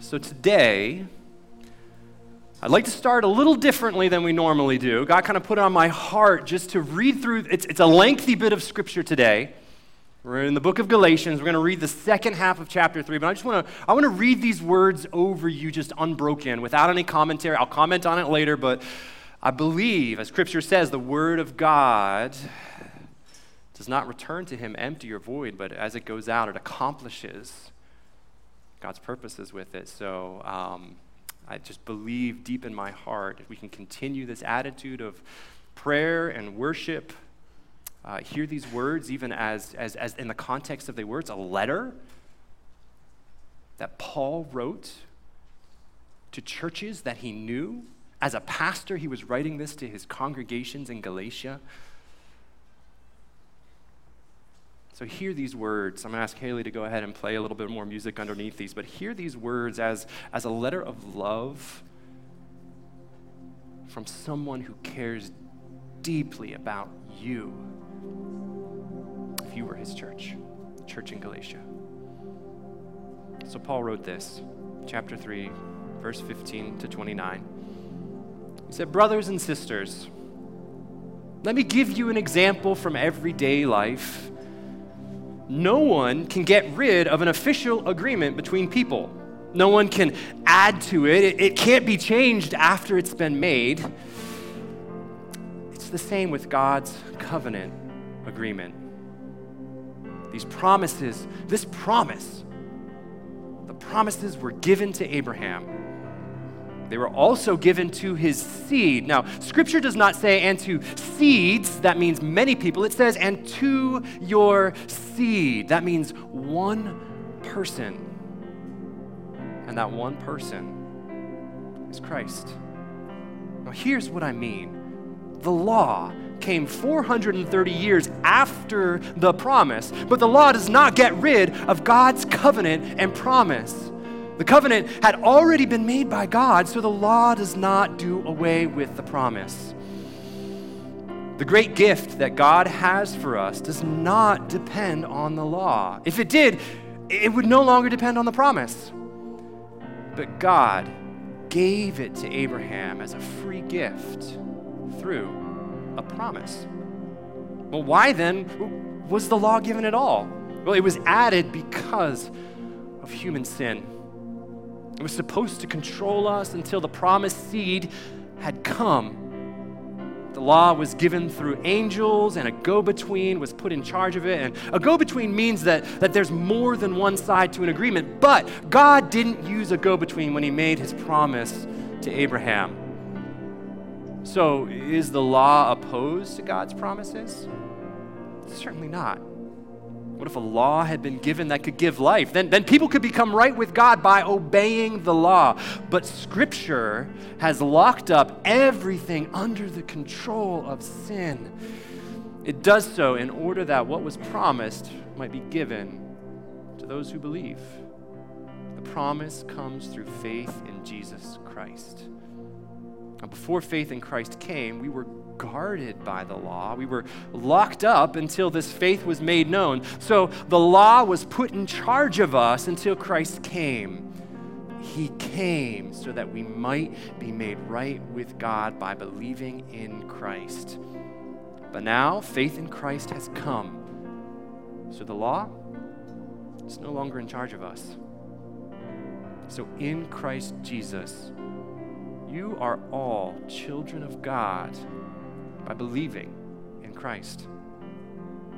So today, I'd like to start a little differently than we normally do. God kind of put it on my heart just to read through, it's, it's a lengthy bit of scripture today. We're in the book of Galatians. We're going to read the second half of chapter 3, but I just want to I want to read these words over you just unbroken without any commentary. I'll comment on it later, but I believe as scripture says the word of God does not return to him empty or void, but as it goes out it accomplishes God's purposes with it. So, um, I just believe deep in my heart if we can continue this attitude of prayer and worship, uh, hear these words even as, as, as in the context of the words, a letter that Paul wrote to churches that he knew. As a pastor, he was writing this to his congregations in Galatia. So hear these words. I'm going to ask Haley to go ahead and play a little bit more music underneath these, but hear these words as, as a letter of love from someone who cares deeply about you. If you were his church, church in Galatia. So Paul wrote this, chapter 3, verse 15 to 29. He said, Brothers and sisters, let me give you an example from everyday life no one can get rid of an official agreement between people. No one can add to it. it. It, can't be changed after it's been made. It's the same with God's covenant agreement. These promises, this promise, the promises were given to Abraham they were also given to his seed. Now, scripture does not say, and to seeds, that means many people. It says, and to your seed. That means one person. And that one person is Christ. Now, here's what I mean the law came 430 years after the promise, but the law does not get rid of God's covenant and promise. The covenant had already been made by God, so the law does not do away with the promise. The great gift that God has for us does not depend on the law. If it did, it would no longer depend on the promise. But God gave it to Abraham as a free gift through a promise. Well, why then was the law given at all? Well, it was added because of human sin. It was supposed to control us until the promised seed had come. The law was given through angels, and a go between was put in charge of it. And a go between means that, that there's more than one side to an agreement. But God didn't use a go between when He made His promise to Abraham. So, is the law opposed to God's promises? Certainly not. What if a law had been given that could give life? Then, then people could become right with God by obeying the law. But Scripture has locked up everything under the control of sin. It does so in order that what was promised might be given to those who believe. The promise comes through faith in Jesus Christ. Now, before faith in Christ came, we were guarded by the law. We were locked up until this faith was made known. So the law was put in charge of us until Christ came. He came so that we might be made right with God by believing in Christ. But now faith in Christ has come. So the law is no longer in charge of us. So in Christ Jesus, you are all children of God by believing in Christ.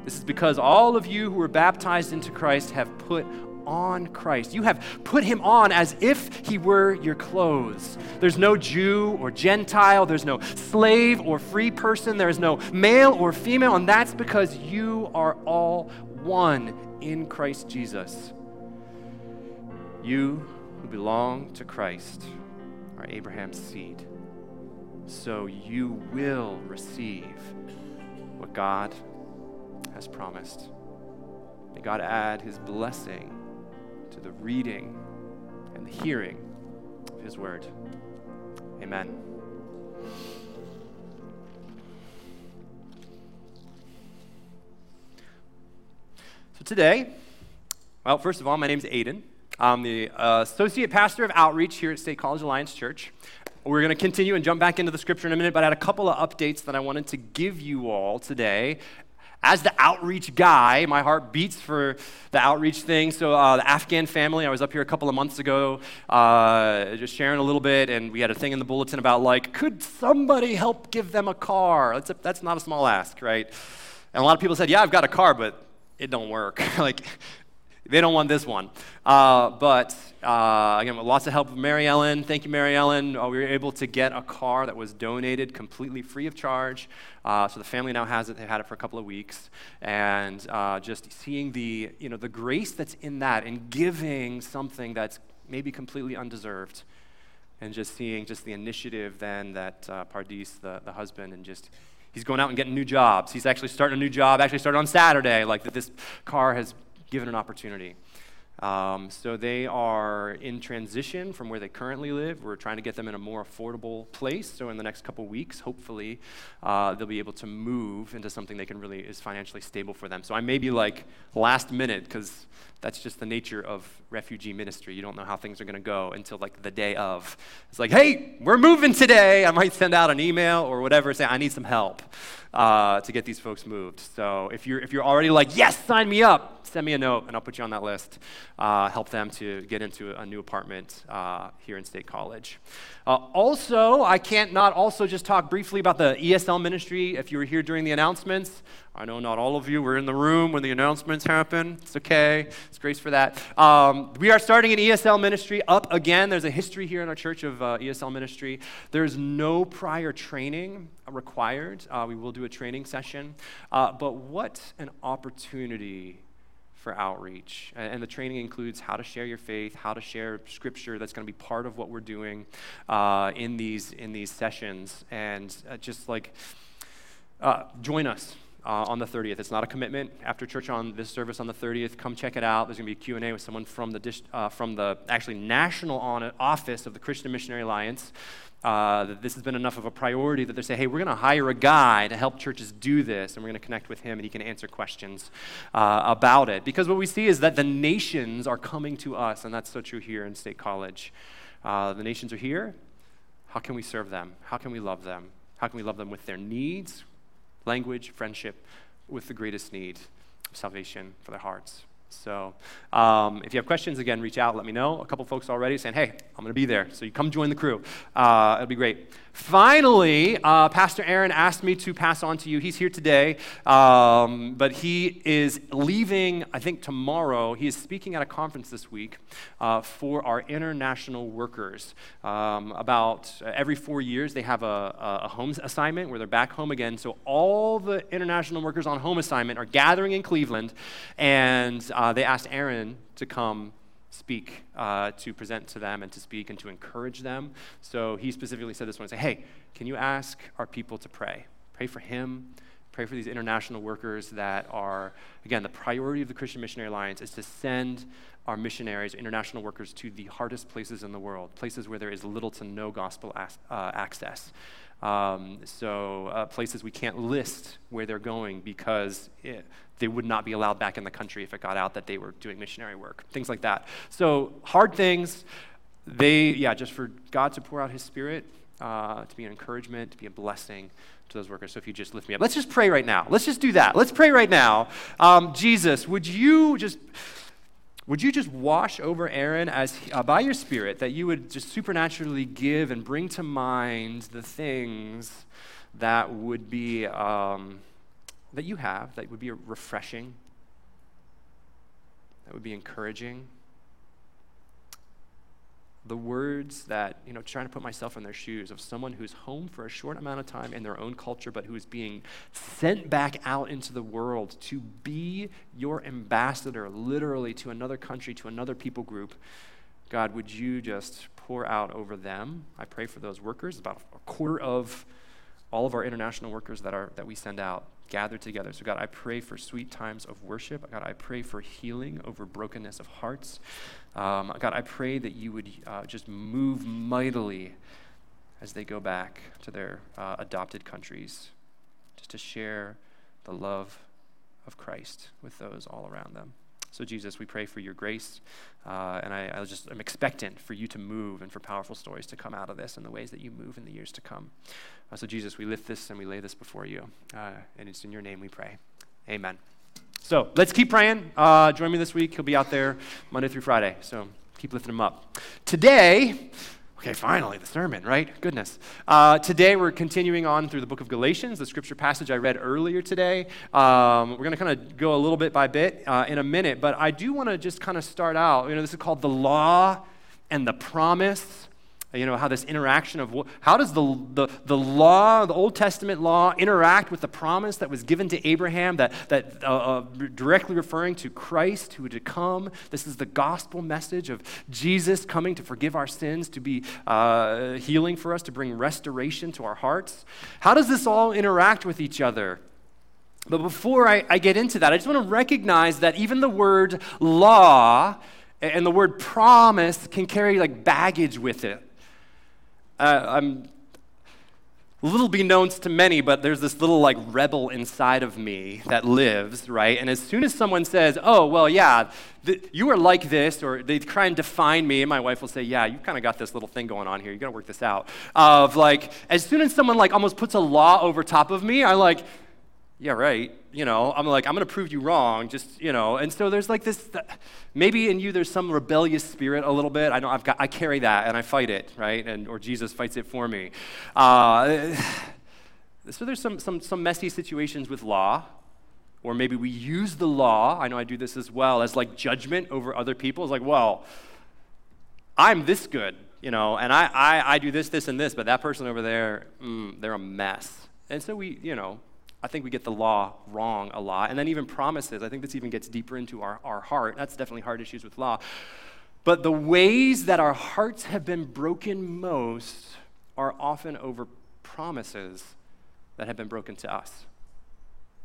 This is because all of you who were baptized into Christ have put on Christ. You have put him on as if he were your clothes. There's no Jew or Gentile, there's no slave or free person, there's no male or female, and that's because you are all one in Christ Jesus. You who belong to Christ are Abraham's seed so you will receive what God has promised. May God add his blessing to the reading and the hearing of his word. Amen. So today, well, first of all, my name is Aden. I'm the uh, associate pastor of outreach here at State College Alliance Church. We're going to continue and jump back into the scripture in a minute, but I had a couple of updates that I wanted to give you all today. As the outreach guy, my heart beats for the outreach thing. So, uh, the Afghan family, I was up here a couple of months ago, uh, just sharing a little bit, and we had a thing in the bulletin about, like, could somebody help give them a car? That's, a, that's not a small ask, right? And a lot of people said, yeah, I've got a car, but it don't work. like, they don't want this one. Uh, but uh, again, with lots of help of Mary Ellen. Thank you, Mary Ellen. Uh, we were able to get a car that was donated completely free of charge. Uh, so the family now has it. They've had it for a couple of weeks, and uh, just seeing the you know the grace that's in that and giving something that's maybe completely undeserved, and just seeing just the initiative then that uh, Pardis, the, the husband, and just he's going out and getting new jobs. He's actually starting a new job. Actually started on Saturday. Like that, this car has given an opportunity. Um, so they are in transition from where they currently live. We're trying to get them in a more affordable place. So in the next couple weeks, hopefully, uh, they'll be able to move into something they can really is financially stable for them. So I may be like last minute because that's just the nature of refugee ministry. You don't know how things are going to go until like the day of. It's like, hey, we're moving today. I might send out an email or whatever, say I need some help uh, to get these folks moved. So if you're if you're already like, yes, sign me up, send me a note and I'll put you on that list. Uh, help them to get into a new apartment uh, here in State College. Uh, also, I can't not also just talk briefly about the ESL ministry. If you were here during the announcements, I know not all of you were in the room when the announcements happened. It's okay. It's grace for that. Um, we are starting an ESL ministry up again. There's a history here in our church of uh, ESL ministry. There's no prior training required. Uh, we will do a training session. Uh, but what an opportunity for outreach. And the training includes how to share your faith, how to share scripture. That's going to be part of what we're doing uh, in, these, in these sessions. And uh, just like, uh, join us uh, on the 30th. It's not a commitment. After church on this service on the 30th, come check it out. There's going to be a Q&A with someone from the, uh, from the actually national office of the Christian Missionary Alliance. Uh, that this has been enough of a priority that they say, hey, we're going to hire a guy to help churches do this, and we're going to connect with him, and he can answer questions uh, about it. Because what we see is that the nations are coming to us, and that's so true here in State College. Uh, the nations are here. How can we serve them? How can we love them? How can we love them with their needs, language, friendship, with the greatest need of salvation for their hearts. So um, if you have questions, again, reach out, let me know. A couple folks already saying, hey, I'm going to be there. So you come join the crew. Uh, it'll be great. Finally, uh, Pastor Aaron asked me to pass on to you. He's here today, um, but he is leaving, I think, tomorrow. He is speaking at a conference this week uh, for our international workers. Um, about every four years, they have a, a home assignment where they're back home again. So all the international workers on home assignment are gathering in Cleveland, and uh, they asked Aaron to come speak, uh, to present to them and to speak and to encourage them. So he specifically said this one, say, hey, can you ask our people to pray? Pray for him, pray for these international workers that are, again, the priority of the Christian Missionary Alliance is to send our missionaries, international workers, to the hardest places in the world, places where there is little to no gospel as, uh, access. Um, so, uh, places we can't list where they're going because it, they would not be allowed back in the country if it got out that they were doing missionary work, things like that. So, hard things. They, yeah, just for God to pour out His Spirit, uh, to be an encouragement, to be a blessing to those workers. So, if you just lift me up, let's just pray right now. Let's just do that. Let's pray right now. Um, Jesus, would you just. Would you just wash over Aaron as uh, by your Spirit that you would just supernaturally give and bring to mind the things that would be um, that you have that would be refreshing, that would be encouraging. The words that, you know, trying to put myself in their shoes of someone who's home for a short amount of time in their own culture, but who is being sent back out into the world to be your ambassador, literally, to another country, to another people group. God, would you just pour out over them? I pray for those workers, about a quarter of all of our international workers that, are, that we send out gathered together. So, God, I pray for sweet times of worship. God, I pray for healing over brokenness of hearts. Um, God, I pray that you would uh, just move mightily as they go back to their uh, adopted countries, just to share the love of Christ with those all around them. So, Jesus, we pray for your grace, uh, and I, I just am expectant for you to move and for powerful stories to come out of this and the ways that you move in the years to come. Uh, so, Jesus, we lift this and we lay this before you, uh, and it's in your name we pray. Amen. So, let's keep praying. Uh, join me this week. He'll be out there Monday through Friday. So, keep lifting him up. Today, Okay, finally, the sermon, right? Goodness. Uh, today, we're continuing on through the book of Galatians, the scripture passage I read earlier today. Um, we're going to kind of go a little bit by bit uh, in a minute, but I do want to just kind of start out. You know, this is called the law and the promise you know how this interaction of how does the, the, the law the old testament law interact with the promise that was given to abraham that, that uh, uh, directly referring to christ who would come? This is the gospel message of jesus coming to forgive our sins to be uh, healing for us to bring restoration to our hearts. How does this all interact with each other? But before I, I get into that i just want to recognize that even the word law and the word promise can carry like baggage with it uh, I'm little beknownst to many, but there's this little like rebel inside of me that lives, right? And as soon as someone says, oh, well, yeah, th- you are like this, or they try and define me, and my wife will say, yeah, you've kind of got this little thing going on here. You got to work this out. Of like, as soon as someone like almost puts a law over top of me, I'm like, yeah, right. You know, I'm like, I'm going to prove you wrong, just, you know. And so there's like this, maybe in you there's some rebellious spirit a little bit. I know I've got, I carry that and I fight it, right? And, or Jesus fights it for me. Uh, so there's some, some, some messy situations with law, or maybe we use the law, I know I do this as well, as like judgment over other people. It's like, well, I'm this good, you know, and I, I, I do this, this, and this, but that person over there, mm, they're a mess. And so we, you know, I think we get the law wrong a lot. And then even promises, I think this even gets deeper into our, our heart. That's definitely hard issues with law. But the ways that our hearts have been broken most are often over promises that have been broken to us.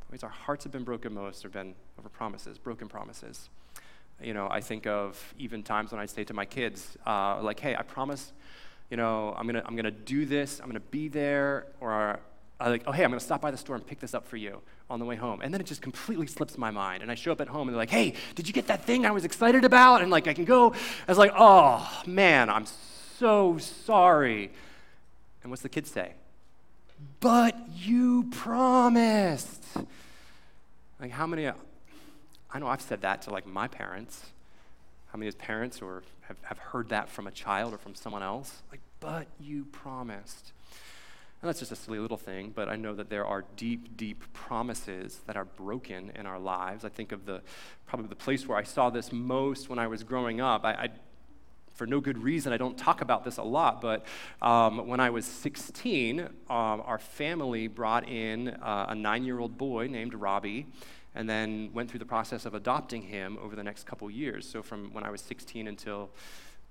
The ways our hearts have been broken most have been over promises, broken promises. You know, I think of even times when I say to my kids, uh, like, hey, I promise, you know, I'm gonna, I'm gonna do this, I'm gonna be there, or Like, oh, hey, I'm going to stop by the store and pick this up for you on the way home. And then it just completely slips my mind. And I show up at home and they're like, hey, did you get that thing I was excited about? And like, I can go. I was like, oh, man, I'm so sorry. And what's the kid say? But you promised. Like, how many, I know I've said that to like my parents. How many parents or have, have heard that from a child or from someone else? Like, but you promised. And that's just a silly little thing, but I know that there are deep, deep promises that are broken in our lives. I think of the probably the place where I saw this most when I was growing up. I, I for no good reason, I don't talk about this a lot, but um, when I was 16, um, our family brought in uh, a nine year old boy named Robbie and then went through the process of adopting him over the next couple years. So, from when I was 16 until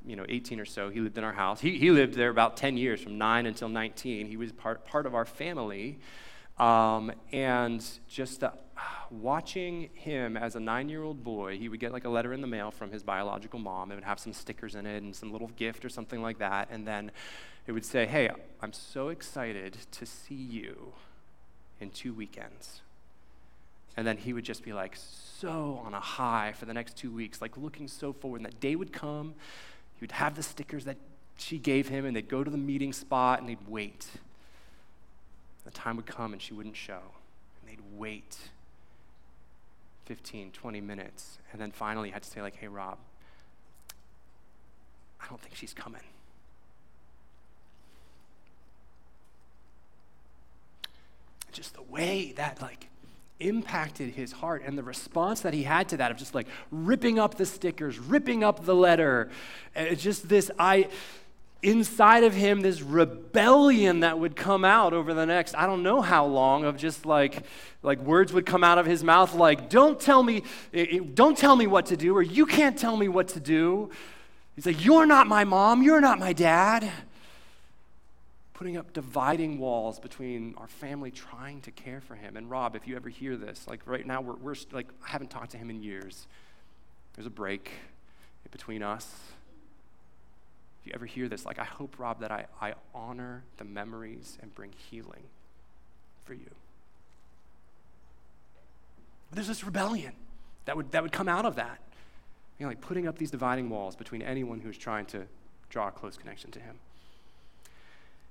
you know, 18 or so, he lived in our house. He, he lived there about 10 years, from 9 until 19. He was part, part of our family. Um, and just watching him as a nine year old boy, he would get like a letter in the mail from his biological mom. It would have some stickers in it and some little gift or something like that. And then it would say, Hey, I'm so excited to see you in two weekends. And then he would just be like so on a high for the next two weeks, like looking so forward. And that day would come he would have the stickers that she gave him, and they'd go to the meeting spot and they'd wait. The time would come and she wouldn't show, and they'd wait 15, 20 minutes. And then finally, you had to say, like, hey, Rob, I don't think she's coming. Just the way that, like, impacted his heart and the response that he had to that of just like ripping up the stickers ripping up the letter eh, it's just this i inside of him this rebellion that would come out over the next i don't know how long of just like like words would come out of his mouth like don't tell me eh, eh, don't tell me what to do or you can't tell me what to do. He's like you're not my mom you're not my dad putting up dividing walls between our family trying to care for him. And Rob, if you ever hear this, like right now, we're, we're like, I haven't talked to him in years. There's a break between us. If you ever hear this, like, I hope, Rob, that I, I honor the memories and bring healing for you. But there's this rebellion that would, that would come out of that. You know, like putting up these dividing walls between anyone who's trying to draw a close connection to him.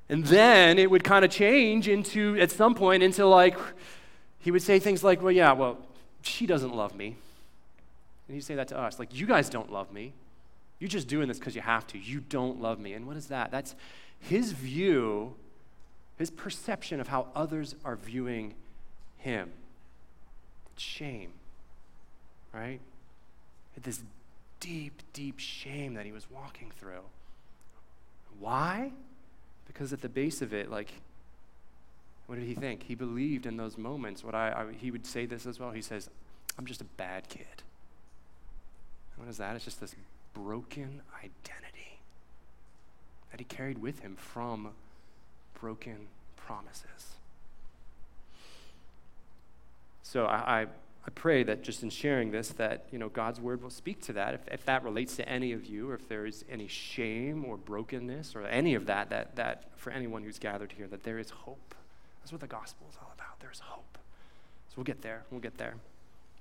And then it would kind of change into, at some point, into like, he would say things like, well, yeah, well, she doesn't love me. And he'd say that to us, like, you guys don't love me. You're just doing this because you have to. You don't love me. And what is that? That's his view, his perception of how others are viewing him. Shame, right? This deep, deep shame that he was walking through. Why? Because at the base of it, like, what did he think? He believed in those moments. What I, I he would say this as well. He says, "I'm just a bad kid." What is that? It's just this broken identity that he carried with him from broken promises. So I, I I pray that just in sharing this, that you know God's word will speak to that. If, if that relates to any of you, or if there is any shame or brokenness or any of that, that that for anyone who's gathered here, that there is hope. That's what the gospel is all about. There's hope. So we'll get there. We'll get there.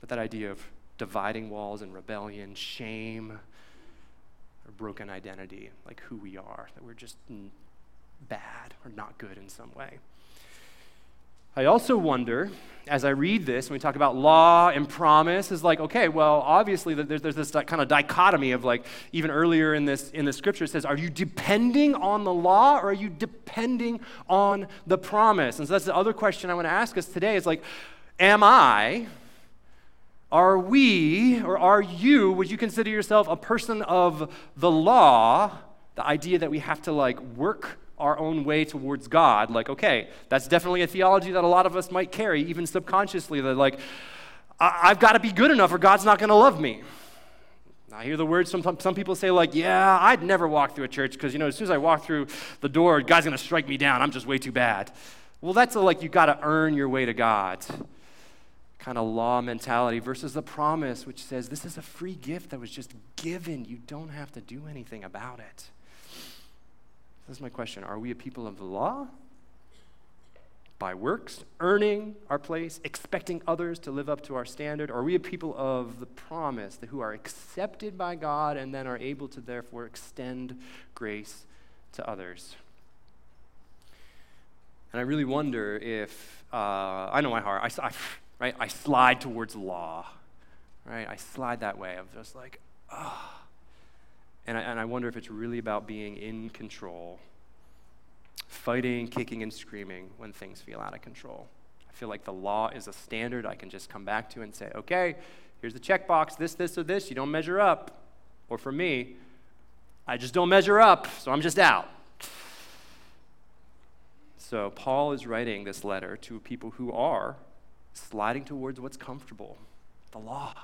But that idea of dividing walls and rebellion, shame, or broken identity, like who we are, that we're just bad or not good in some way. I also wonder, as I read this, when we talk about law and promise, is like, okay, well, obviously there's, there's this kind of dichotomy of like, even earlier in this, in the scripture, it says, are you depending on the law or are you depending on the promise? And so that's the other question I want to ask us today is like, am I, are we, or are you, would you consider yourself a person of the law? The idea that we have to like work our own way towards God. Like, okay, that's definitely a theology that a lot of us might carry, even subconsciously, that, like, I- have got to be good enough or God's not going to love me. I hear the words, some, some people say, like, yeah, I'd never walk through a church because, you know, as soon as I walk through the door, God's going to strike me down. I'm just way too bad. Well, that's a, like, you've got to earn your way to God kind of law mentality versus the promise, which says this is a free gift that was just given. You don't have to do anything about it. This is my question Are we a people of the law? By works, earning our place, expecting others to live up to our standard? Or are we a people of the promise who are accepted by God and then are able to therefore extend grace to others? And I really wonder if, uh, I know my heart, I, I, right, I slide towards law, right? I slide that way of just like, ah. Oh and I, and I wonder if it's really about being in control, fighting, kicking, and screaming when things feel out of control. I feel like the law is a standard I can just come back to and say, okay, here's the checkbox, this, this, or this, you don't measure up. Or for me, I just don't measure up, so I'm just out. So Paul is writing this letter to people who are sliding towards what's comfortable the law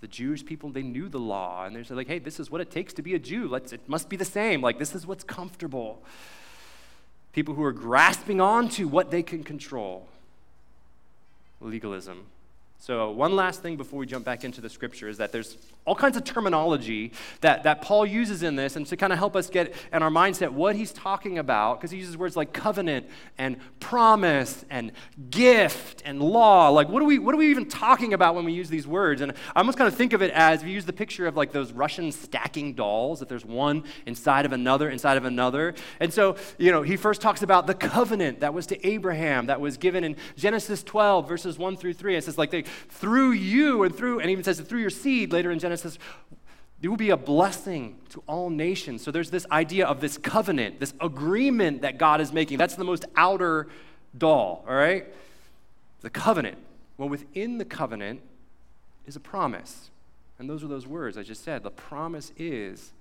the Jewish people, they knew the law, and they're like, hey, this is what it takes to be a Jew. Let's, it must be the same. Like, this is what's comfortable. People who are grasping onto what they can control. Legalism. So, one last thing before we jump back into the scripture is that there's all kinds of terminology that, that Paul uses in this, and to kind of help us get in our mindset what he's talking about, because he uses words like covenant and promise and gift and law. Like, what are, we, what are we even talking about when we use these words? And I almost kind of think of it as we use the picture of like those Russian stacking dolls, that there's one inside of another, inside of another. And so, you know, he first talks about the covenant that was to Abraham, that was given in Genesis 12, verses 1 through 3. It says, like, they, through you and through, and even says, through your seed later in Genesis you will be a blessing to all nations. So there's this idea of this covenant, this agreement that God is making. That's the most outer doll, all right? The covenant. Well, within the covenant is a promise. And those are those words I just said. The promise is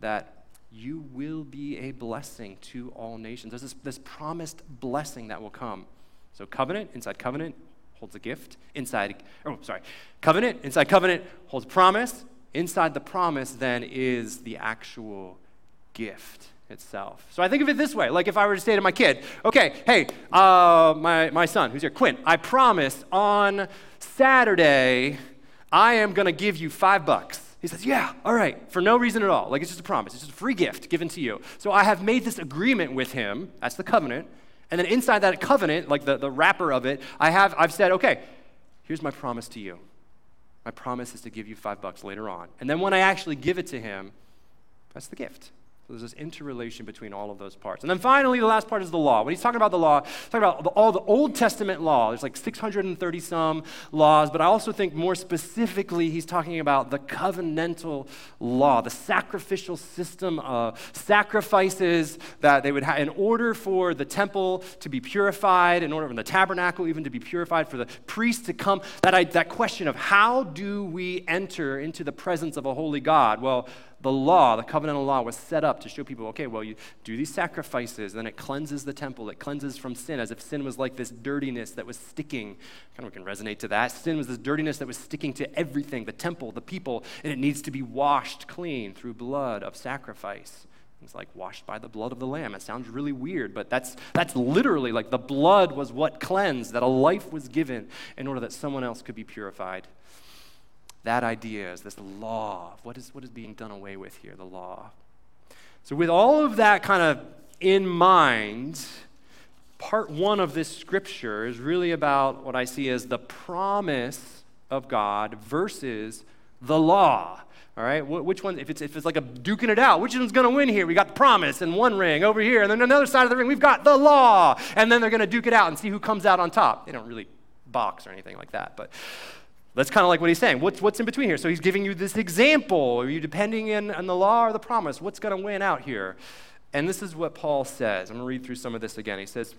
that you will be a blessing to all nations. There's this, this promised blessing that will come. So, covenant, inside covenant, holds a gift. Inside, oh, sorry, covenant, inside covenant holds promise. Inside the promise, then, is the actual gift itself. So I think of it this way like if I were to say to my kid, okay, hey, uh, my, my son, who's here, Quinn, I promise on Saturday I am going to give you five bucks. He says, Yeah, all right, for no reason at all. Like it's just a promise, it's just a free gift given to you. So I have made this agreement with him, that's the covenant. And then inside that covenant, like the, the wrapper of it, I have, I've said, okay, here's my promise to you. My promise is to give you five bucks later on. And then when I actually give it to him, that's the gift. So there's this interrelation between all of those parts. And then finally, the last part is the law. When he's talking about the law, he's talking about all the Old Testament law. There's like 630 some laws, but I also think more specifically, he's talking about the covenantal law, the sacrificial system of sacrifices that they would have in order for the temple to be purified, in order for the tabernacle even to be purified, for the priest to come. That, I, that question of how do we enter into the presence of a holy God? Well, the law, the covenantal law, was set up to show people okay, well, you do these sacrifices, then it cleanses the temple, it cleanses from sin, as if sin was like this dirtiness that was sticking. Kind of can resonate to that. Sin was this dirtiness that was sticking to everything the temple, the people, and it needs to be washed clean through blood of sacrifice. Things like washed by the blood of the lamb. It sounds really weird, but that's, that's literally like the blood was what cleansed, that a life was given in order that someone else could be purified. That idea is this law. What is, what is being done away with here? The law. So, with all of that kind of in mind, part one of this scripture is really about what I see as the promise of God versus the law. All right, which one? If it's, if it's like a duking it out, which one's going to win here? We got the promise in one ring over here, and then another side of the ring, we've got the law. And then they're going to duke it out and see who comes out on top. They don't really box or anything like that. But that's kind of like what he's saying. What's, what's in between here? So he's giving you this example. Are you depending in, on the law or the promise? What's going to win out here? And this is what Paul says. I'm going to read through some of this again. He says,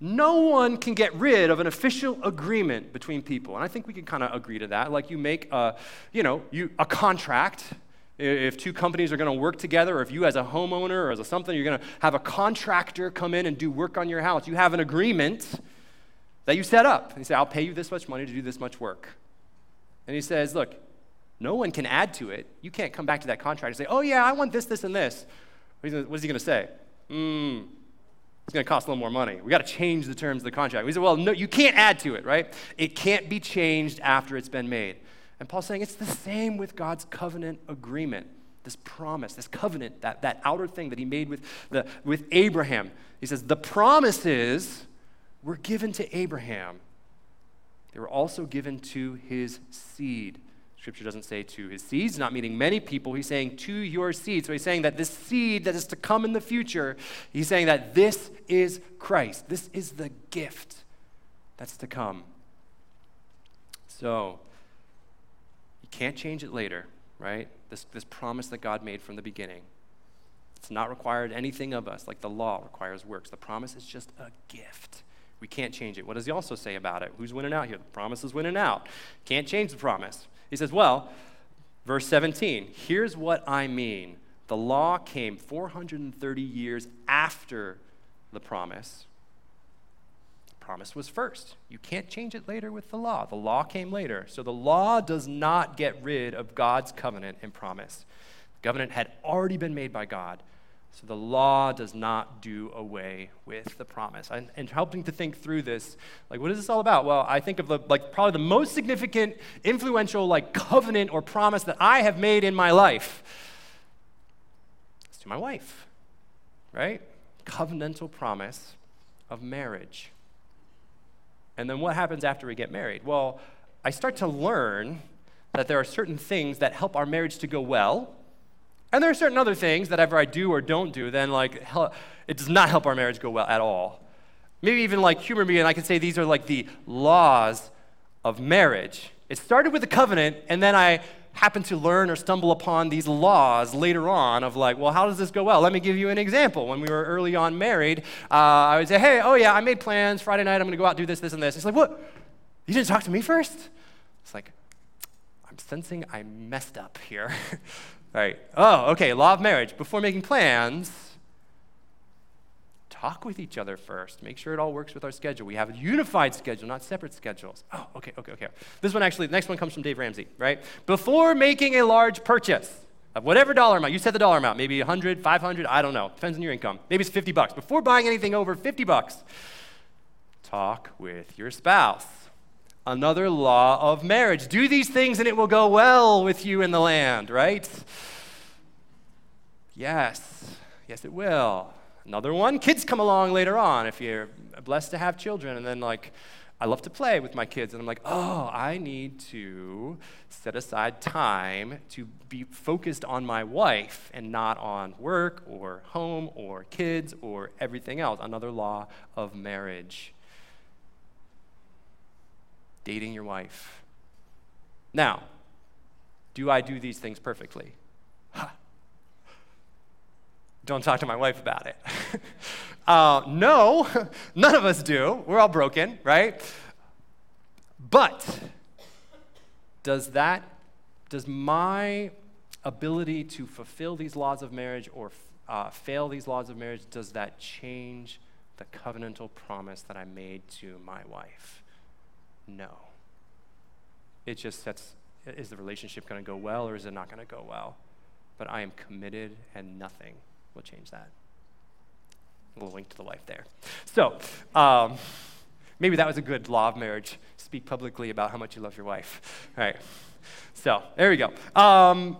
No one can get rid of an official agreement between people. And I think we can kind of agree to that. Like you make a, you know, you, a contract. If two companies are going to work together, or if you as a homeowner or as a something, you're going to have a contractor come in and do work on your house, you have an agreement that you set up. You say, I'll pay you this much money to do this much work. And he says, Look, no one can add to it. You can't come back to that contract and say, Oh, yeah, I want this, this, and this. What is he going to say? Hmm, it's going to cost a little more money. We got to change the terms of the contract. We said, Well, no, you can't add to it, right? It can't be changed after it's been made. And Paul's saying it's the same with God's covenant agreement, this promise, this covenant, that, that outer thing that he made with, the, with Abraham. He says, The promises were given to Abraham they were also given to his seed. Scripture doesn't say to his seeds, not meaning many people. He's saying to your seed. So he's saying that this seed that is to come in the future, he's saying that this is Christ. This is the gift that's to come. So you can't change it later, right? This, this promise that God made from the beginning. It's not required anything of us, like the law requires works. The promise is just a gift. We can't change it. What does he also say about it? Who's winning out here? The promise is winning out. Can't change the promise. He says, well, verse 17, here's what I mean. The law came 430 years after the promise. The promise was first. You can't change it later with the law. The law came later. So the law does not get rid of God's covenant and promise. The covenant had already been made by God. So the law does not do away with the promise. And, helping to think through this, like, what is this all about? Well, I think of the, like, probably the most significant, influential, like, covenant or promise that I have made in my life. It's to my wife, right? Covenantal promise of marriage. And then what happens after we get married? Well, I start to learn that there are certain things that help our marriage to go well and there are certain other things that ever I do or don't do, then like it does not help our marriage go well at all. Maybe even like humor me, and I can say these are like the laws of marriage. It started with the covenant, and then I happen to learn or stumble upon these laws later on of like, well, how does this go well? Let me give you an example. When we were early on married, uh, I would say, hey, oh yeah, I made plans. Friday night, I'm going to go out do this, this, and this. It's like, what? You didn't talk to me first? It's like, I'm sensing I messed up here. Right. Oh, okay. Law of marriage. Before making plans, talk with each other first. Make sure it all works with our schedule. We have a unified schedule, not separate schedules. Oh, okay, okay, okay. This one actually, the next one comes from Dave Ramsey, right? Before making a large purchase of whatever dollar amount, you set the dollar amount, maybe 100, 500, I don't know. Depends on your income. Maybe it's 50 bucks. Before buying anything over 50 bucks, talk with your spouse another law of marriage. Do these things and it will go well with you in the land, right? Yes, yes, it will. Another one, kids come along later on if you're blessed to have children, and then, like, I love to play with my kids, and I'm like, oh, I need to set aside time to be focused on my wife and not on work or home or kids or everything else. Another law of marriage. Dating your wife. Now, do I do these things perfectly? Don't talk to my wife about it. uh, no, none of us do. We're all broken, right? But does that, does my ability to fulfill these laws of marriage or uh, fail these laws of marriage, does that change the covenantal promise that I made to my wife? No. It just sets, is the relationship going to go well or is it not going to go well? But I am committed and nothing We'll change that. A little link to the wife there. So, um, maybe that was a good law of marriage. Speak publicly about how much you love your wife. All right. So, there we go. Um,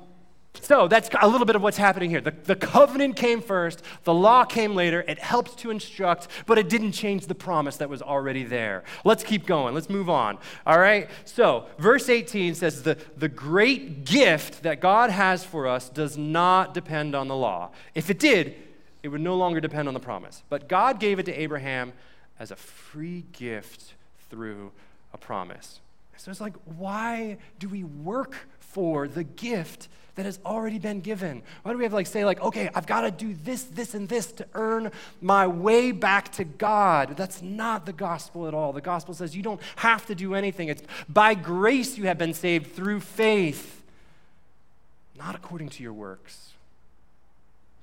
so that's a little bit of what's happening here. The, the covenant came first, the law came later. It helped to instruct, but it didn't change the promise that was already there. Let's keep going. Let's move on. All right? So, verse 18 says the, the great gift that God has for us does not depend on the law. If it did, it would no longer depend on the promise. But God gave it to Abraham as a free gift through a promise. So it's like, why do we work for the gift that has already been given? Why do we have to like say like, okay, I've got to do this, this, and this to earn my way back to God? That's not the gospel at all. The gospel says you don't have to do anything. It's by grace you have been saved through faith, not according to your works.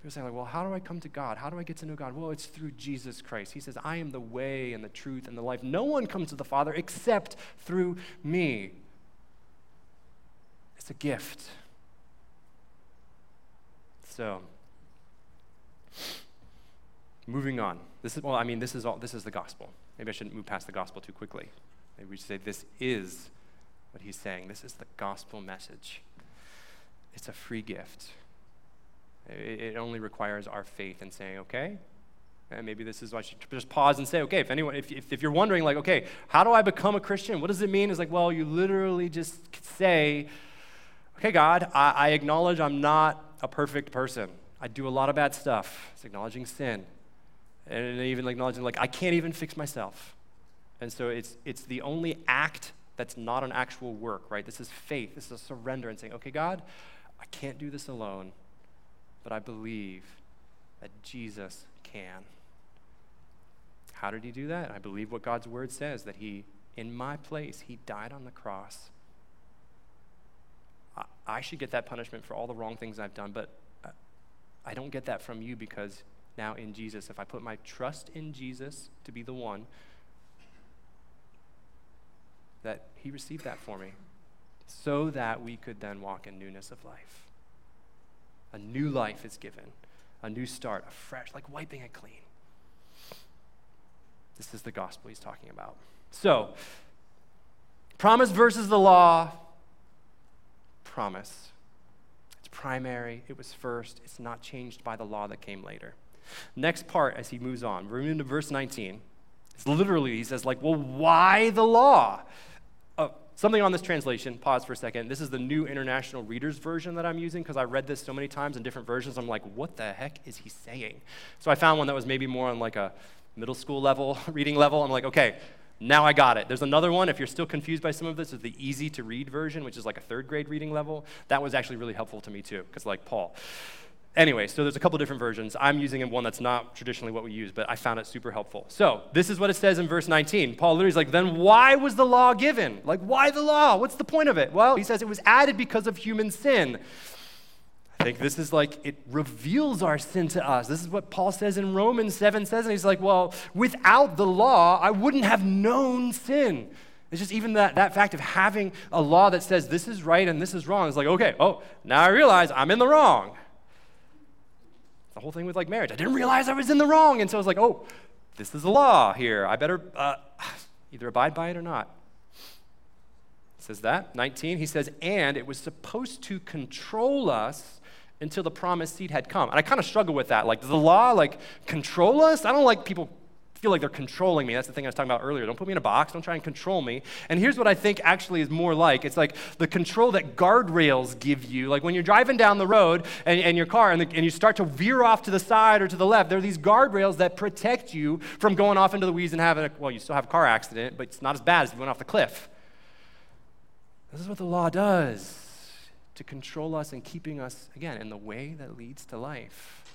People say, like, well, how do I come to God? How do I get to know God? Well, it's through Jesus Christ. He says, I am the way and the truth and the life. No one comes to the Father except through me. It's a gift. So, moving on. This is well, I mean, this is all this is the gospel. Maybe I shouldn't move past the gospel too quickly. Maybe we should say this is what he's saying. This is the gospel message. It's a free gift. It, only requires our faith in saying, okay, and maybe this is why I should just pause and say, okay, if anyone, if, if, if, you're wondering, like, okay, how do I become a Christian? What does it mean? It's like, well, you literally just say, okay, God, I, I acknowledge I'm not a perfect person. I do a lot of bad stuff. It's acknowledging sin. And even acknowledging, like, I can't even fix myself. And so it's, it's the only act that's not an actual work, right? This is faith. This is a surrender and saying, okay, God, I can't do this alone, but I believe that Jesus can. How did he do that? I believe what God's word says that he, in my place, he died on the cross I should get that punishment for all the wrong things I've done, but uh, I don't get that from you because now in Jesus, if I put my trust in Jesus to be the one, that He received that for me so that we could then walk in newness of life. A new life is given, a new start, a fresh, like wiping it clean. This is the gospel he's talking about. So, promise versus the law promise. It's primary, it was first, it's not changed by the law that came later. Next part, as he moves on, we're into verse 19. It's literally, he says, like, well, why the law? Oh, something on this translation, pause for a second. This is the new International Reader's Version that I'm using because I read this so many times in different versions. I'm like, what the heck is he saying? So I found one that was maybe more on like a middle school level, reading level. I'm like, okay, now I got it. There's another one, if you're still confused by some of this, is the easy to read version, which is like a third grade reading level. That was actually really helpful to me too, because like Paul. Anyway, so there's a couple different versions. I'm using one that's not traditionally what we use, but I found it super helpful. So this is what it says in verse 19. Paul literally is like, then why was the law given? Like, why the law? What's the point of it? Well, he says it was added because of human sin. Think this is like it reveals our sin to us. This is what Paul says in Romans 7 says, and he's like, well, without the law, I wouldn't have known sin. It's just even that, that fact of having a law that says this is right and this is wrong. It's like, okay, oh, now I realize I'm in the wrong. The whole thing with like marriage. I didn't realize I was in the wrong. And so I was like, oh, this is a law here. I better uh, either abide by it or not. It says that. 19, he says, and it was supposed to control us until the promised seed had come. And I kind of struggle with that. Like, does the law like control us? I don't like people feel like they're controlling me. That's the thing I was talking about earlier. Don't put me in a box. Don't try and control me. And here's what I think actually is more like it's like the control that guardrails give you. Like when you're driving down the road and, and your car and, the, and you start to veer off to the side or to the left, there are these guardrails that protect you from going off into the weeds and having a, well, you still have a car accident, but it's not as bad as if you went off the cliff. This is what the law does to control us and keeping us, again, in the way that leads to life.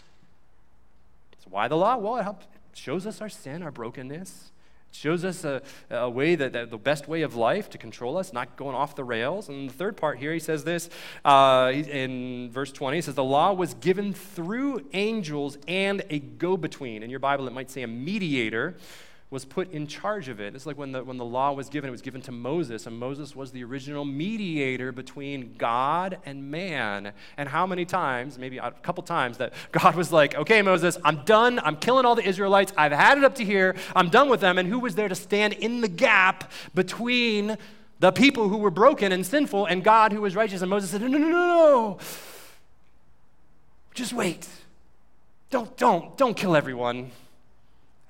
So, why the law? Well, it helps, shows us our sin, our brokenness. It shows us a, a way that, that, the best way of life to control us, not going off the rails. And the third part here, he says this uh, in verse 20. He says, The law was given through angels and a go between. In your Bible, it might say a mediator was put in charge of it. It's like when the, when the law was given, it was given to Moses, and Moses was the original mediator between God and man. And how many times, maybe a couple times, that God was like, okay, Moses, I'm done. I'm killing all the Israelites. I've had it up to here. I'm done with them. And who was there to stand in the gap between the people who were broken and sinful and God who was righteous? And Moses said, no, no, no, no, no. Just wait. Don't, don't, don't kill everyone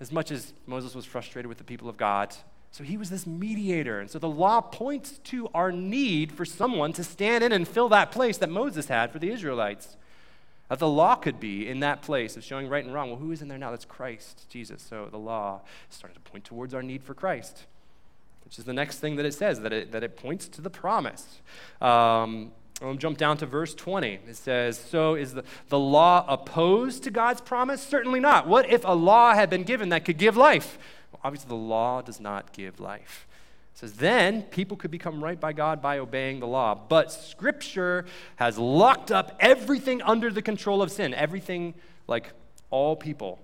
as much as Moses was frustrated with the people of God. So he was this mediator. And so the law points to our need for someone to stand in and fill that place that Moses had for the Israelites. That the law could be in that place of showing right and wrong. Well, who is in there now? That's Christ, Jesus. So the law started to point towards our need for Christ, which is the next thing that it says, that it, that it points to the promise. Um, I'll jump down to verse 20. It says, So is the, the law opposed to God's promise? Certainly not. What if a law had been given that could give life? Well, obviously, the law does not give life. It says, Then people could become right by God by obeying the law. But Scripture has locked up everything under the control of sin, everything like all people.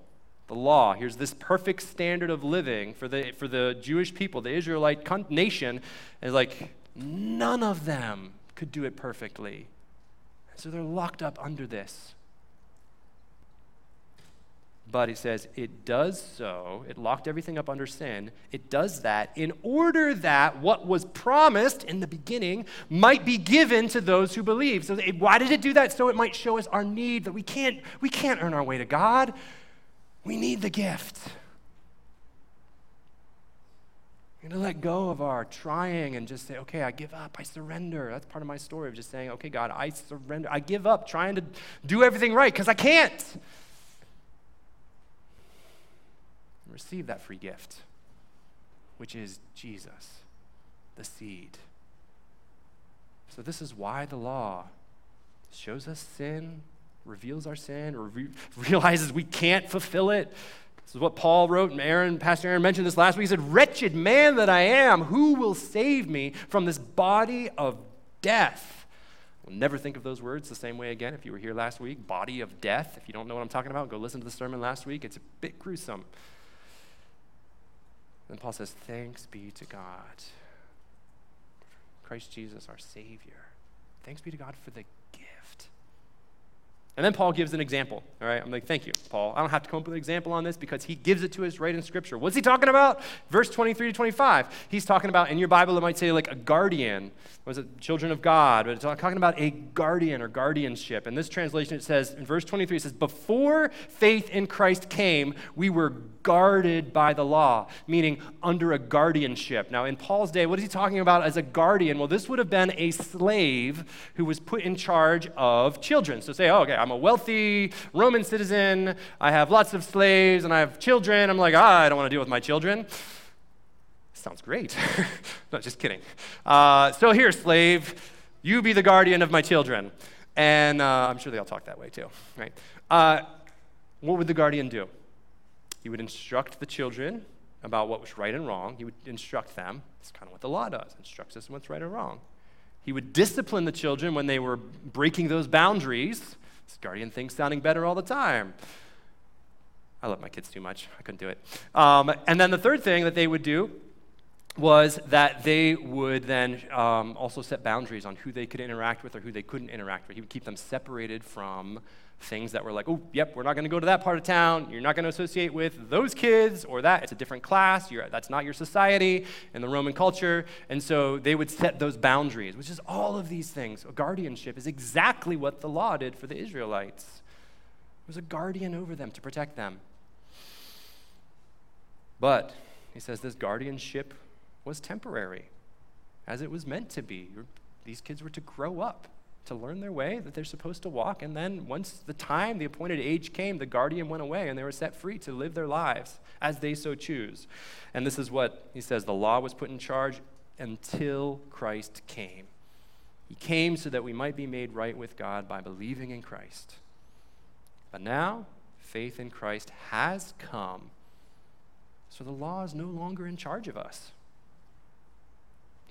The law, here's this perfect standard of living for the, for the Jewish people, the Israelite nation, is like none of them could do it perfectly. So they're locked up under this. But he says it does so, it locked everything up under sin. It does that in order that what was promised in the beginning might be given to those who believe. So it, why did it do that? So it might show us our need that we can't we can't earn our way to God. We need the gift. We're going to let go of our trying and just say, okay, I give up. I surrender. That's part of my story of just saying, okay, God, I surrender. I give up trying to do everything right because I can't. Receive that free gift, which is Jesus, the seed. So, this is why the law shows us sin, reveals our sin, or re- realizes we can't fulfill it, this is what Paul wrote, and Aaron, Pastor Aaron mentioned this last week. He said, Wretched man that I am, who will save me from this body of death? We'll never think of those words the same way again. If you were here last week, body of death. If you don't know what I'm talking about, go listen to the sermon last week. It's a bit gruesome. Then Paul says, Thanks be to God. Christ Jesus, our Savior. Thanks be to God for the and then Paul gives an example. All right, I'm like, thank you, Paul. I don't have to come up with an example on this because he gives it to us right in Scripture. What's he talking about? Verse 23 to 25. He's talking about, in your Bible, it might say like a guardian. Was it children of God? But it's talking about a guardian or guardianship. In this translation, it says, in verse 23, it says, Before faith in Christ came, we were guarded by the law, meaning under a guardianship. Now, in Paul's day, what is he talking about as a guardian? Well, this would have been a slave who was put in charge of children. So say, oh, okay, I'm a wealthy Roman citizen, I have lots of slaves, and I have children. I'm like, ah, I don't want to deal with my children. Sounds great. no, just kidding. Uh, so here, slave, you be the guardian of my children. And uh, I'm sure they all talk that way too, right? Uh, what would the guardian do? He would instruct the children about what was right and wrong. He would instruct them. It's kind of what the law does, instructs us in what's right and wrong. He would discipline the children when they were breaking those boundaries. This guardian thing sounding better all the time. I love my kids too much. I couldn't do it. Um, and then the third thing that they would do was that they would then um, also set boundaries on who they could interact with or who they couldn't interact with. He would keep them separated from things that were like, oh, yep, we're not going to go to that part of town. You're not going to associate with those kids or that. It's a different class. You're, that's not your society in the Roman culture. And so they would set those boundaries, which is all of these things. A guardianship is exactly what the law did for the Israelites. It was a guardian over them to protect them. But he says this guardianship was temporary, as it was meant to be. These kids were to grow up, to learn their way that they're supposed to walk. And then, once the time, the appointed age came, the guardian went away and they were set free to live their lives as they so choose. And this is what he says the law was put in charge until Christ came. He came so that we might be made right with God by believing in Christ. But now, faith in Christ has come. So the law is no longer in charge of us.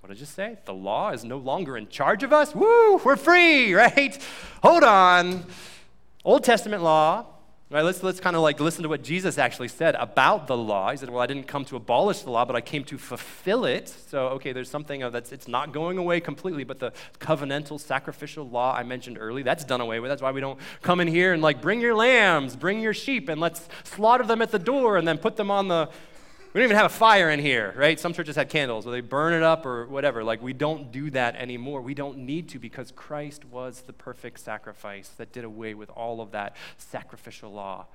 What did I just say? The law is no longer in charge of us? Woo, we're free, right? Hold on. Old Testament law, right? Let's, let's kind of like listen to what Jesus actually said about the law. He said, Well, I didn't come to abolish the law, but I came to fulfill it. So, okay, there's something that's, it's not going away completely, but the covenantal sacrificial law I mentioned early, that's done away with. That's why we don't come in here and like bring your lambs, bring your sheep, and let's slaughter them at the door and then put them on the, we don't even have a fire in here, right? Some churches had candles, or they burn it up or whatever. Like, we don't do that anymore. We don't need to because Christ was the perfect sacrifice that did away with all of that sacrificial law.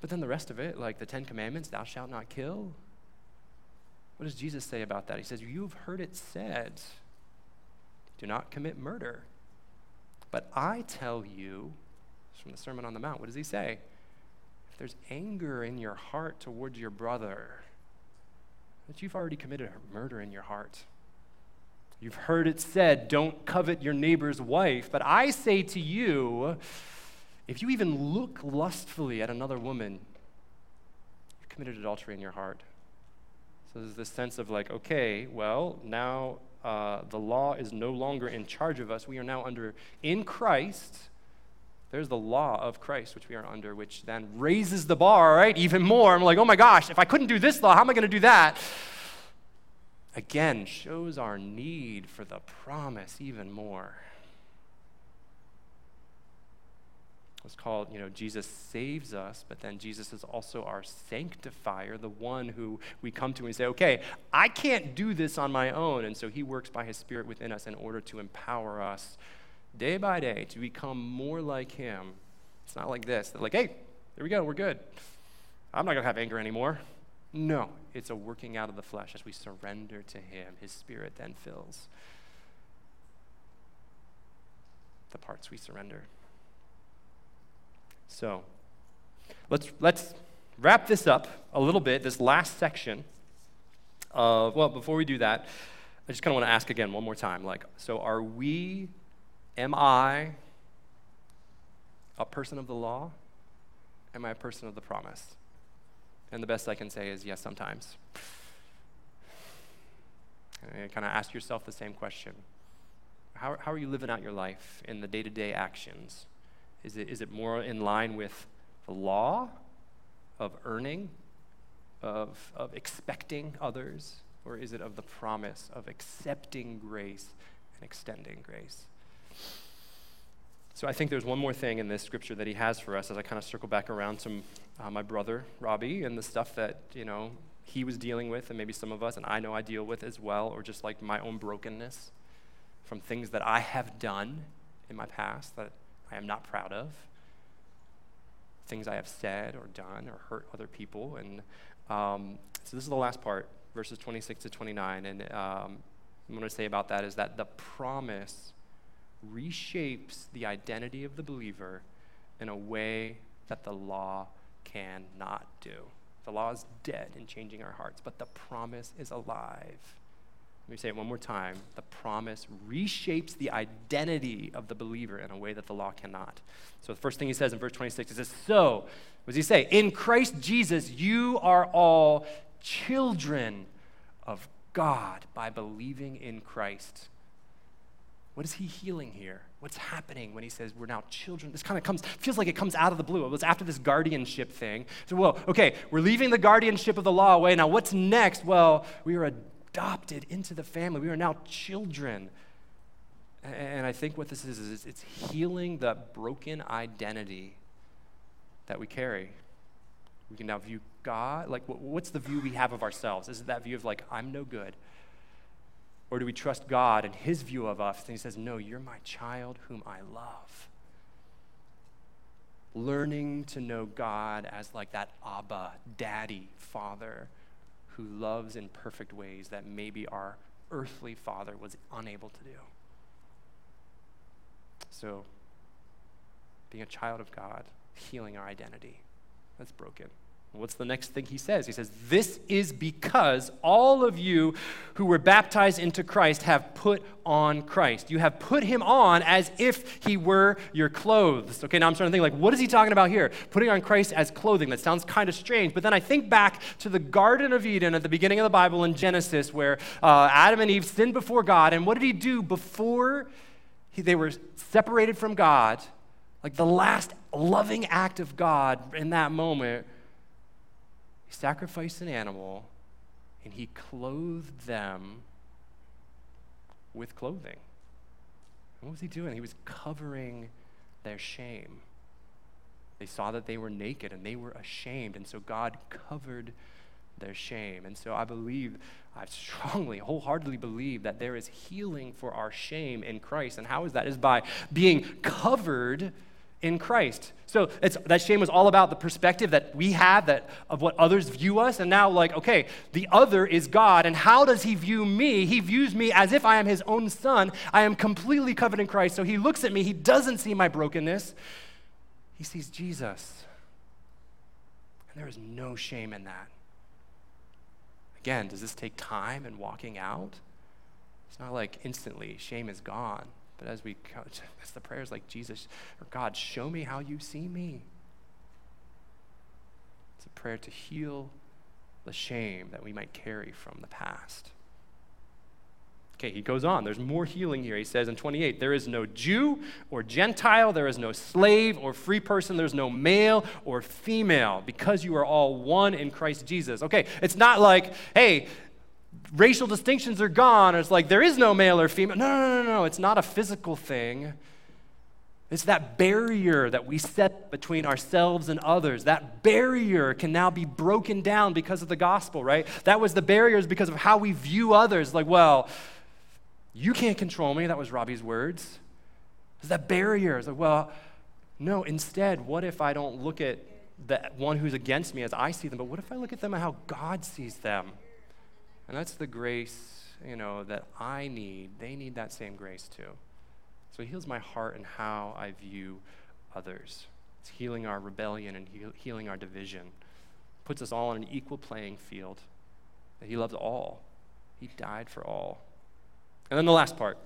But then the rest of it, like the Ten Commandments, thou shalt not kill. What does Jesus say about that? He says, You've heard it said, do not commit murder. But I tell you, from the Sermon on the Mount, what does he say? There's anger in your heart towards your brother, that you've already committed murder in your heart. You've heard it said, don't covet your neighbor's wife. But I say to you, if you even look lustfully at another woman, you've committed adultery in your heart. So there's this sense of like, okay, well, now uh, the law is no longer in charge of us. We are now under, in Christ, there's the law of Christ, which we are under, which then raises the bar, right? Even more. I'm like, oh my gosh, if I couldn't do this law, how am I going to do that? Again, shows our need for the promise even more. It's called, you know, Jesus saves us, but then Jesus is also our sanctifier, the one who we come to and say, okay, I can't do this on my own. And so he works by his Spirit within us in order to empower us day by day to become more like Him. It's not like this. They're like, hey, there we go, we're good. I'm not going to have anger anymore. No, it's a working out of the flesh as we surrender to Him. His Spirit then fills the parts we surrender. So, let's, let's wrap this up a little bit, this last section of, well, before we do that, I just kind of want to ask again one more time like, so are we Am I a person of the law? Am I a person of the promise? And the best I can say is yes, sometimes. And kind of ask yourself the same question how, how are you living out your life in the day to day actions? Is it, is it more in line with the law of earning, of, of expecting others, or is it of the promise of accepting grace and extending grace? So I think there's one more thing in this scripture that he has for us as I kind of circle back around to uh, my brother Robbie and the stuff that you know he was dealing with, and maybe some of us, and I know I deal with as well, or just like my own brokenness from things that I have done in my past that I am not proud of, things I have said or done or hurt other people, and um, so this is the last part, verses 26 to 29, and um, I'm going to say about that is that the promise reshapes the identity of the believer in a way that the law cannot do. The law is dead in changing our hearts, but the promise is alive. Let me say it one more time. The promise reshapes the identity of the believer in a way that the law cannot. So the first thing he says in verse 26 is this So, what does he say? In Christ Jesus, you are all children of God by believing in Christ. What is he healing here? What's happening when he says we're now children? This kind of comes, feels like it comes out of the blue. It was after this guardianship thing. So, well, okay, we're leaving the guardianship of the law away. Now, what's next? Well, we are adopted into the family. We are now children. And I think what this is, is it's healing the broken identity that we carry. We can now view God, like, what's the view we have of ourselves? Is it that view of, like, I'm no good? Or do we trust God and His view of us? And He says, No, you're my child whom I love. learning to know God as like that Abba, daddy, father who loves in perfect ways that maybe our earthly father was unable to do. So, being a child of God, healing our identity, that's broken. What's the next thing he says? He says, This is because all of you who were baptized into Christ have put on Christ. You have put him on as if he were your clothes. Okay, now I'm starting to think, like, what is he talking about here? Putting on Christ as clothing. That sounds kind of strange. But then I think back to the Garden of Eden at the beginning of the Bible in Genesis, where uh, Adam and Eve sinned before God. And what did he do before he, they were separated from God? Like the last loving act of God in that moment sacrificed an animal and he clothed them with clothing. And what was he doing? He was covering their shame. They saw that they were naked and they were ashamed, and so God covered their shame. And so I believe, I strongly, wholeheartedly believe that there is healing for our shame in Christ. And how is that? Is by being covered in Christ. So that shame was all about the perspective that we have that of what others view us, and now like, okay, the other is God, and how does He view me? He views me as if I am His own Son. I am completely covered in Christ. So He looks at me. He doesn't see my brokenness. He sees Jesus, and there is no shame in that. Again, does this take time and walking out? It's not like instantly shame is gone. But as we as the prayers like Jesus or God, show me how you see me. It's a prayer to heal the shame that we might carry from the past. Okay, he goes on. There's more healing here. He says in 28 there is no Jew or Gentile, there is no slave or free person, there's no male or female, because you are all one in Christ Jesus. Okay, it's not like, hey, racial distinctions are gone. It's like there is no male or female. No, no, no, no. It's not a physical thing. It's that barrier that we set between ourselves and others. That barrier can now be broken down because of the gospel, right? That was the barriers because of how we view others. Like, well, you can't control me. That was Robbie's words. It's that barrier. It's like, well, no, instead, what if I don't look at the one who's against me as I see them, but what if I look at them and how God sees them? And that's the grace, you know, that I need. They need that same grace too. So it heals my heart and how I view others. It's healing our rebellion and heal, healing our division. Puts us all on an equal playing field. That he loves all. He died for all. And then the last part.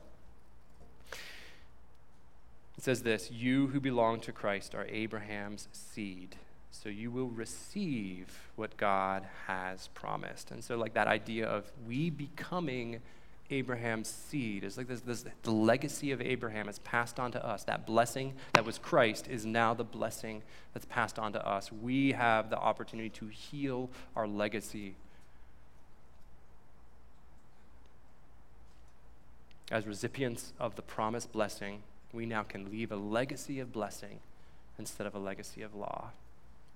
It says this You who belong to Christ are Abraham's seed so you will receive what God has promised. And so, like that idea of we becoming Abraham's seed is like this, this the legacy of Abraham is passed on to us. That blessing that was Christ is now the blessing that's passed on to us. We have the opportunity to heal our legacy. As recipients of the promised blessing, we now can leave a legacy of blessing instead of a legacy of law.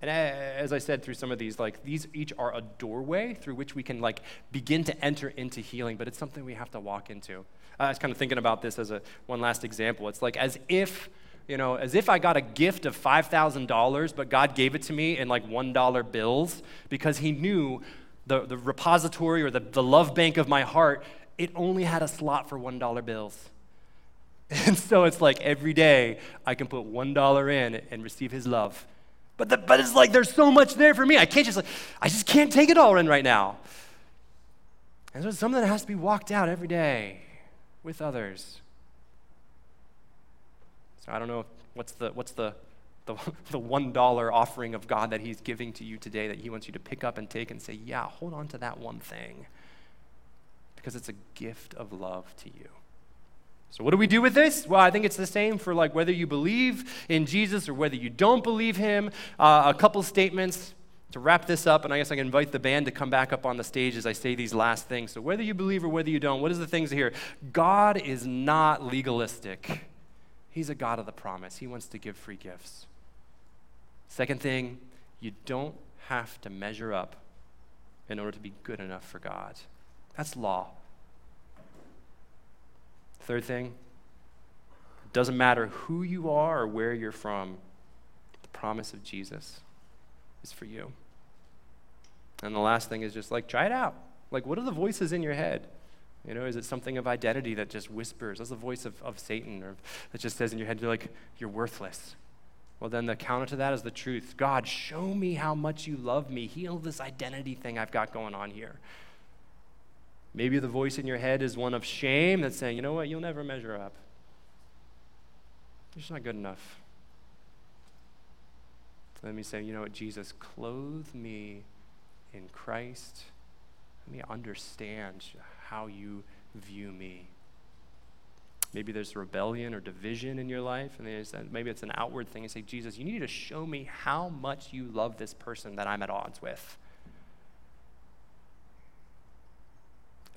And as I said through some of these, like these each are a doorway through which we can like begin to enter into healing, but it's something we have to walk into. I was kind of thinking about this as a one last example. It's like as if you know, as if I got a gift of $5,000, but God gave it to me in like $1 bills because He knew the, the repository or the, the love bank of my heart, it only had a slot for $1 bills. And so it's like every day I can put $1 in and receive His love. But, the, but it's like there's so much there for me. I can't just, like, I just can't take it all in right now. And so it's something that has to be walked out every day with others. So I don't know what's the, what's the, the, the $1 offering of God that He's giving to you today that He wants you to pick up and take and say, yeah, hold on to that one thing because it's a gift of love to you. So, what do we do with this? Well, I think it's the same for like whether you believe in Jesus or whether you don't believe him. Uh, a couple statements to wrap this up, and I guess I can invite the band to come back up on the stage as I say these last things. So, whether you believe or whether you don't, what is the things here? God is not legalistic, He's a God of the promise. He wants to give free gifts. Second thing, you don't have to measure up in order to be good enough for God. That's law. Third thing, it doesn't matter who you are or where you're from. The promise of Jesus is for you. And the last thing is just like, try it out. Like, what are the voices in your head? You know, is it something of identity that just whispers? That's the voice of, of Satan, or that just says in your head, you're like, you're worthless. Well, then the counter to that is the truth. God, show me how much you love me. Heal this identity thing I've got going on here. Maybe the voice in your head is one of shame that's saying, you know what, you'll never measure up. You're just not good enough. Let me say, you know what, Jesus, clothe me in Christ. Let me understand how you view me. Maybe there's rebellion or division in your life, and maybe it's an outward thing. And say, Jesus, you need to show me how much you love this person that I'm at odds with.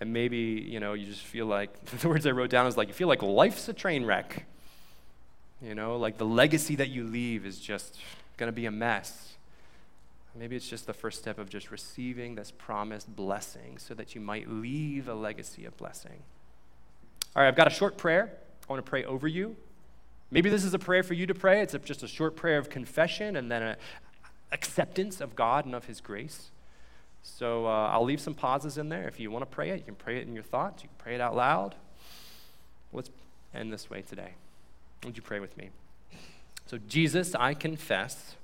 And maybe, you know, you just feel like, the words I wrote down is like, you feel like life's a train wreck. You know, like the legacy that you leave is just going to be a mess. Maybe it's just the first step of just receiving this promised blessing so that you might leave a legacy of blessing. All right, I've got a short prayer. I want to pray over you. Maybe this is a prayer for you to pray. It's just a short prayer of confession and then an acceptance of God and of His grace. So uh, I'll leave some pauses in there. If you want to pray it, you can pray it in your thoughts. You can pray it out loud. Let's end this way today. Would you pray with me? So, Jesus, I confess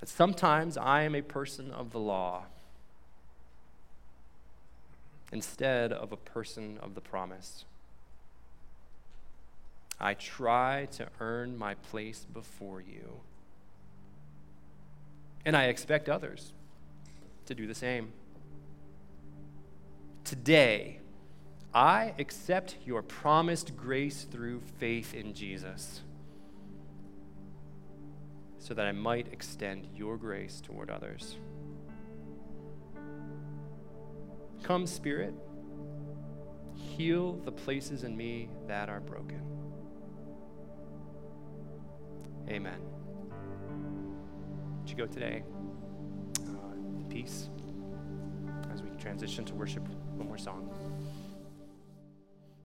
that sometimes I am a person of the law instead of a person of the promise. I try to earn my place before you. And I expect others to do the same. Today, I accept your promised grace through faith in Jesus so that I might extend your grace toward others. Come, Spirit, heal the places in me that are broken. Amen. Would you go today peace as we transition to worship one more song?